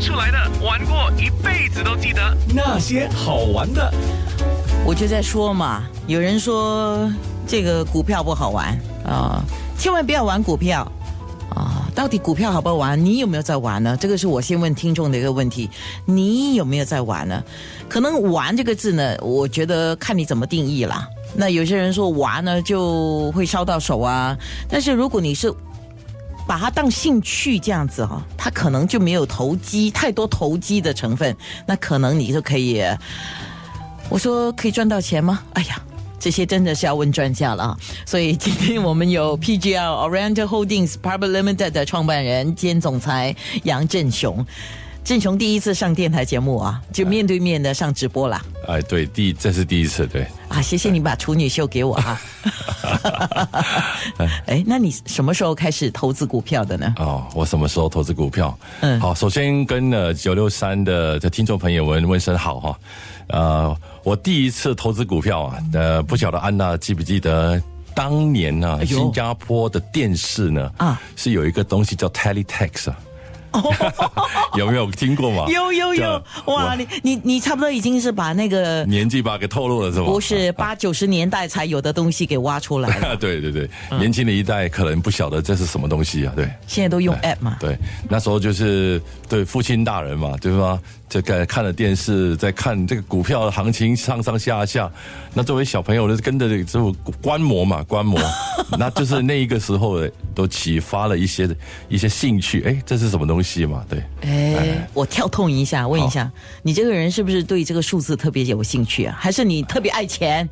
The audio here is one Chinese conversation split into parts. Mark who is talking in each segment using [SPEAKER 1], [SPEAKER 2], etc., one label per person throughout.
[SPEAKER 1] 出来的，玩过一辈子都记得
[SPEAKER 2] 那些好玩的。
[SPEAKER 3] 我就在说嘛，有人说这个股票不好玩啊、千万不要玩股票啊、到底股票好不好玩？你有没有在玩呢？这个是我先问听众的一个问题，你有没有在玩呢？可能“玩”这个字呢，我觉得看你怎么定义啦。那有些人说玩呢就会烧到手啊，但是如果你是把它当兴趣这样子哈、它可能就没有投机太多投机的成分，那可能你就可以，我说可以赚到钱吗？哎呀。这些真的是要问专家了啊！所以今天我们有 PGL Oriental Holdings Private Limited 的创办人兼总裁杨振雄。振雄第一次上电台节目啊，就面对面的上直播啦。
[SPEAKER 4] 哎，对，第这是第一次，对。
[SPEAKER 3] 啊，谢谢你把处女秀给我啊。哎，那你什么时候开始投资股票的呢？
[SPEAKER 4] 哦，我什么时候投资股票？
[SPEAKER 3] 嗯
[SPEAKER 4] 好，首先跟呃九六三的这听众朋友们问声好哈。呃，我第一次投资股票啊，呃，不晓得安娜记不记得当年呢、
[SPEAKER 3] 哎呦
[SPEAKER 4] 新加坡的电视呢
[SPEAKER 3] 啊
[SPEAKER 4] 是有一个东西叫 Teletext 啊。有没有听过嘛？
[SPEAKER 3] 有有有，哇！你你你差不多已经是把那个
[SPEAKER 4] 年纪吧给透露了是吧？
[SPEAKER 3] 不是 八九十年代才有的东西给挖出来了，
[SPEAKER 4] 对对对，年轻的一代可能不晓得这是什么东西啊，对。
[SPEAKER 3] 现在都用 app 嘛。
[SPEAKER 4] 对，那时候就是对父亲大人嘛，对吧？这个看了电视，在看这个股票的行情上上下下，那作为小朋友的跟着这种观摩嘛，观摩，那就是那一个时候都启发了一些一些兴趣，哎，这是什么东西嘛？对，
[SPEAKER 3] 哎，我跳痛一下，问一下，你这个人是不是对这个数字特别有兴趣啊？还是你特别爱钱？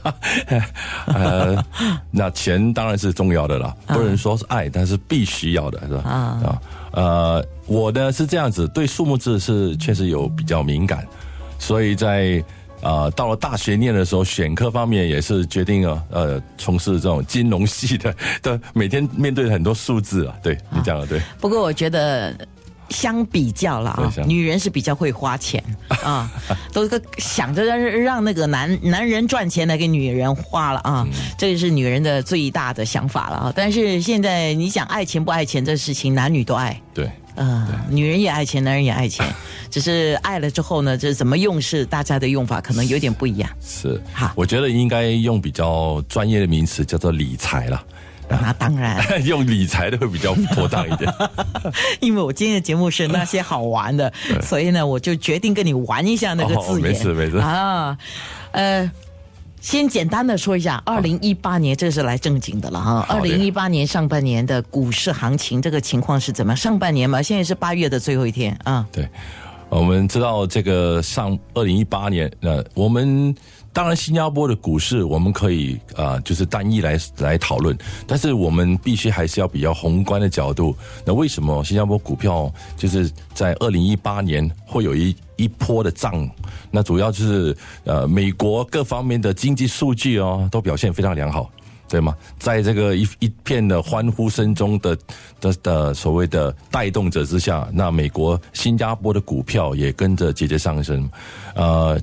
[SPEAKER 4] 呃，那钱当然是重要的啦，不能说是爱，但是必须要的，是吧？
[SPEAKER 3] 啊
[SPEAKER 4] 啊，呃，我呢是这样子，对数目字是确实有比较敏感，所以在呃到了大学念的时候，选科方面也是决定了呃从事这种金融系的的，每天面对很多数字啊，对你讲的对，
[SPEAKER 3] 不过我觉得。相比较了啊女人是比较会花钱啊，都个想着让让那个男男人赚钱来给女人花了啊，
[SPEAKER 4] 嗯
[SPEAKER 3] 这个是女人的最大的想法了啊。但是现在你讲爱钱不爱钱这事情，男女都爱。
[SPEAKER 4] 对。
[SPEAKER 3] 呃，女人也爱钱，男人也爱钱，只是爱了之后呢，这怎么用是大家的用法可能有点不一样。
[SPEAKER 4] 是
[SPEAKER 3] 好，
[SPEAKER 4] 我觉得应该用比较专业的名词叫做理财了，
[SPEAKER 3] 那当然，
[SPEAKER 4] 用理财的会比较妥当一点。
[SPEAKER 3] 因为我今天的节目是那些好玩的，所以呢，我就决定跟你玩一下那个
[SPEAKER 4] 哦
[SPEAKER 3] 字眼。
[SPEAKER 4] 没事没事
[SPEAKER 3] 啊，呃。先简单的说一下，二零一八年这是来正经的了哈。二零一八年上半年的股市行情，这个情况是怎么？上半年嘛，现在是八月的最后一天啊。
[SPEAKER 4] 对，我们知道这个上二零一八年，呃，我们当然新加坡的股市我们可以啊、就是单一来来讨论，但是我们必须还是要比较宏观的角度。那为什么新加坡股票就是在二零一八年会有一一波的涨？那主要就是呃，美国各方面的经济数据哦都表现非常良好。对吗？在这个一一片的欢呼声中的的的所谓的带动者之下，那美国、新加坡的股票也跟着节节上升。呃，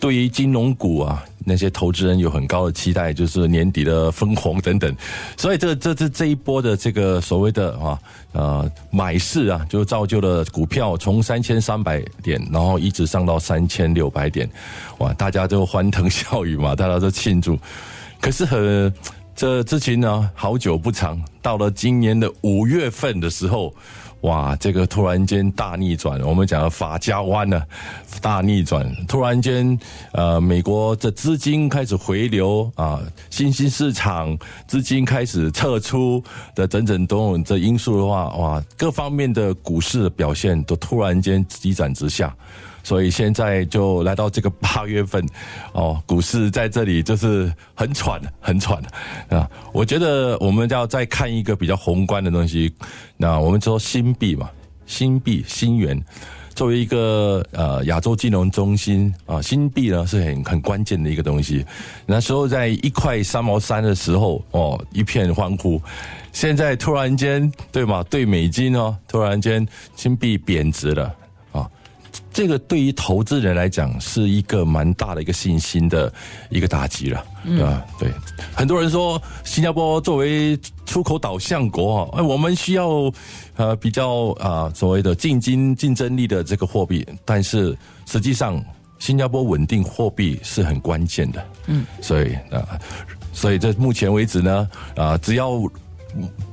[SPEAKER 4] 对于金融股啊，那些投资人有很高的期待，就是年底的分红等等。所以这这这这一波的这个所谓的啊呃买势啊，就造就了股票从三千三百点，然后一直上到三千六百点，哇，大家都欢腾笑语嘛，大家都庆祝。可是很这之前呢，好久不长，到了今年的五月份的时候，哇，这个突然间大逆转，我们讲的法家湾呢，大逆转，突然间，呃，美国这资金开始回流啊，新兴市场资金开始撤出的整整多种这因素的话，哇，各方面的股市表现都突然间急转直下。所以现在就来到这个八月份，哦，股市在这里就是很喘，很喘啊！我觉得我们要再看一个比较宏观的东西，那我们说新币嘛，新币新元。作为一个呃亚洲金融中心啊，新币呢是很很关键的一个东西。那时候在一块三毛三的时候，哦，一片欢呼。现在突然间，对吗？对美金哦，突然间新币贬值了。这个对于投资人来讲是一个蛮大的一个信心的一个打击了，对吧？对，很多人说新加坡作为出口导向国啊，哎，我们需要呃比较啊所谓的竞争竞争力的这个货币，但是实际上新加坡稳定货币是很关键的，嗯，所以啊，所以这目前为止呢，啊，只要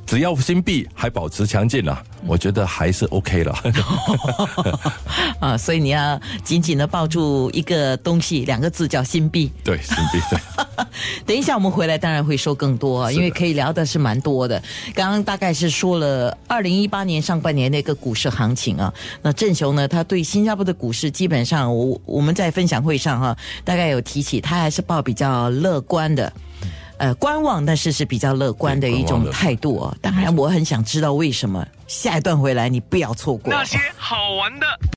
[SPEAKER 4] 只要新币还保持强劲啊，我觉得还是 OK 了。
[SPEAKER 3] 啊，所以你要紧紧的抱住一个东西，两个字叫新币。
[SPEAKER 4] 对，新币对。
[SPEAKER 3] 等一下我们回来，当然会说更多，因为可以聊的是蛮多的。刚刚大概是说了二零一八年上半年那个股市行情啊。那郑雄呢，他对新加坡的股市基本上，我我们在分享会上哈，大概有提起，他还是抱比较乐观的。呃，观望，但是是比较乐观的一种态度哦。当然，我很想知道为什么。下一段回来，你不要错过
[SPEAKER 1] 那些好玩的。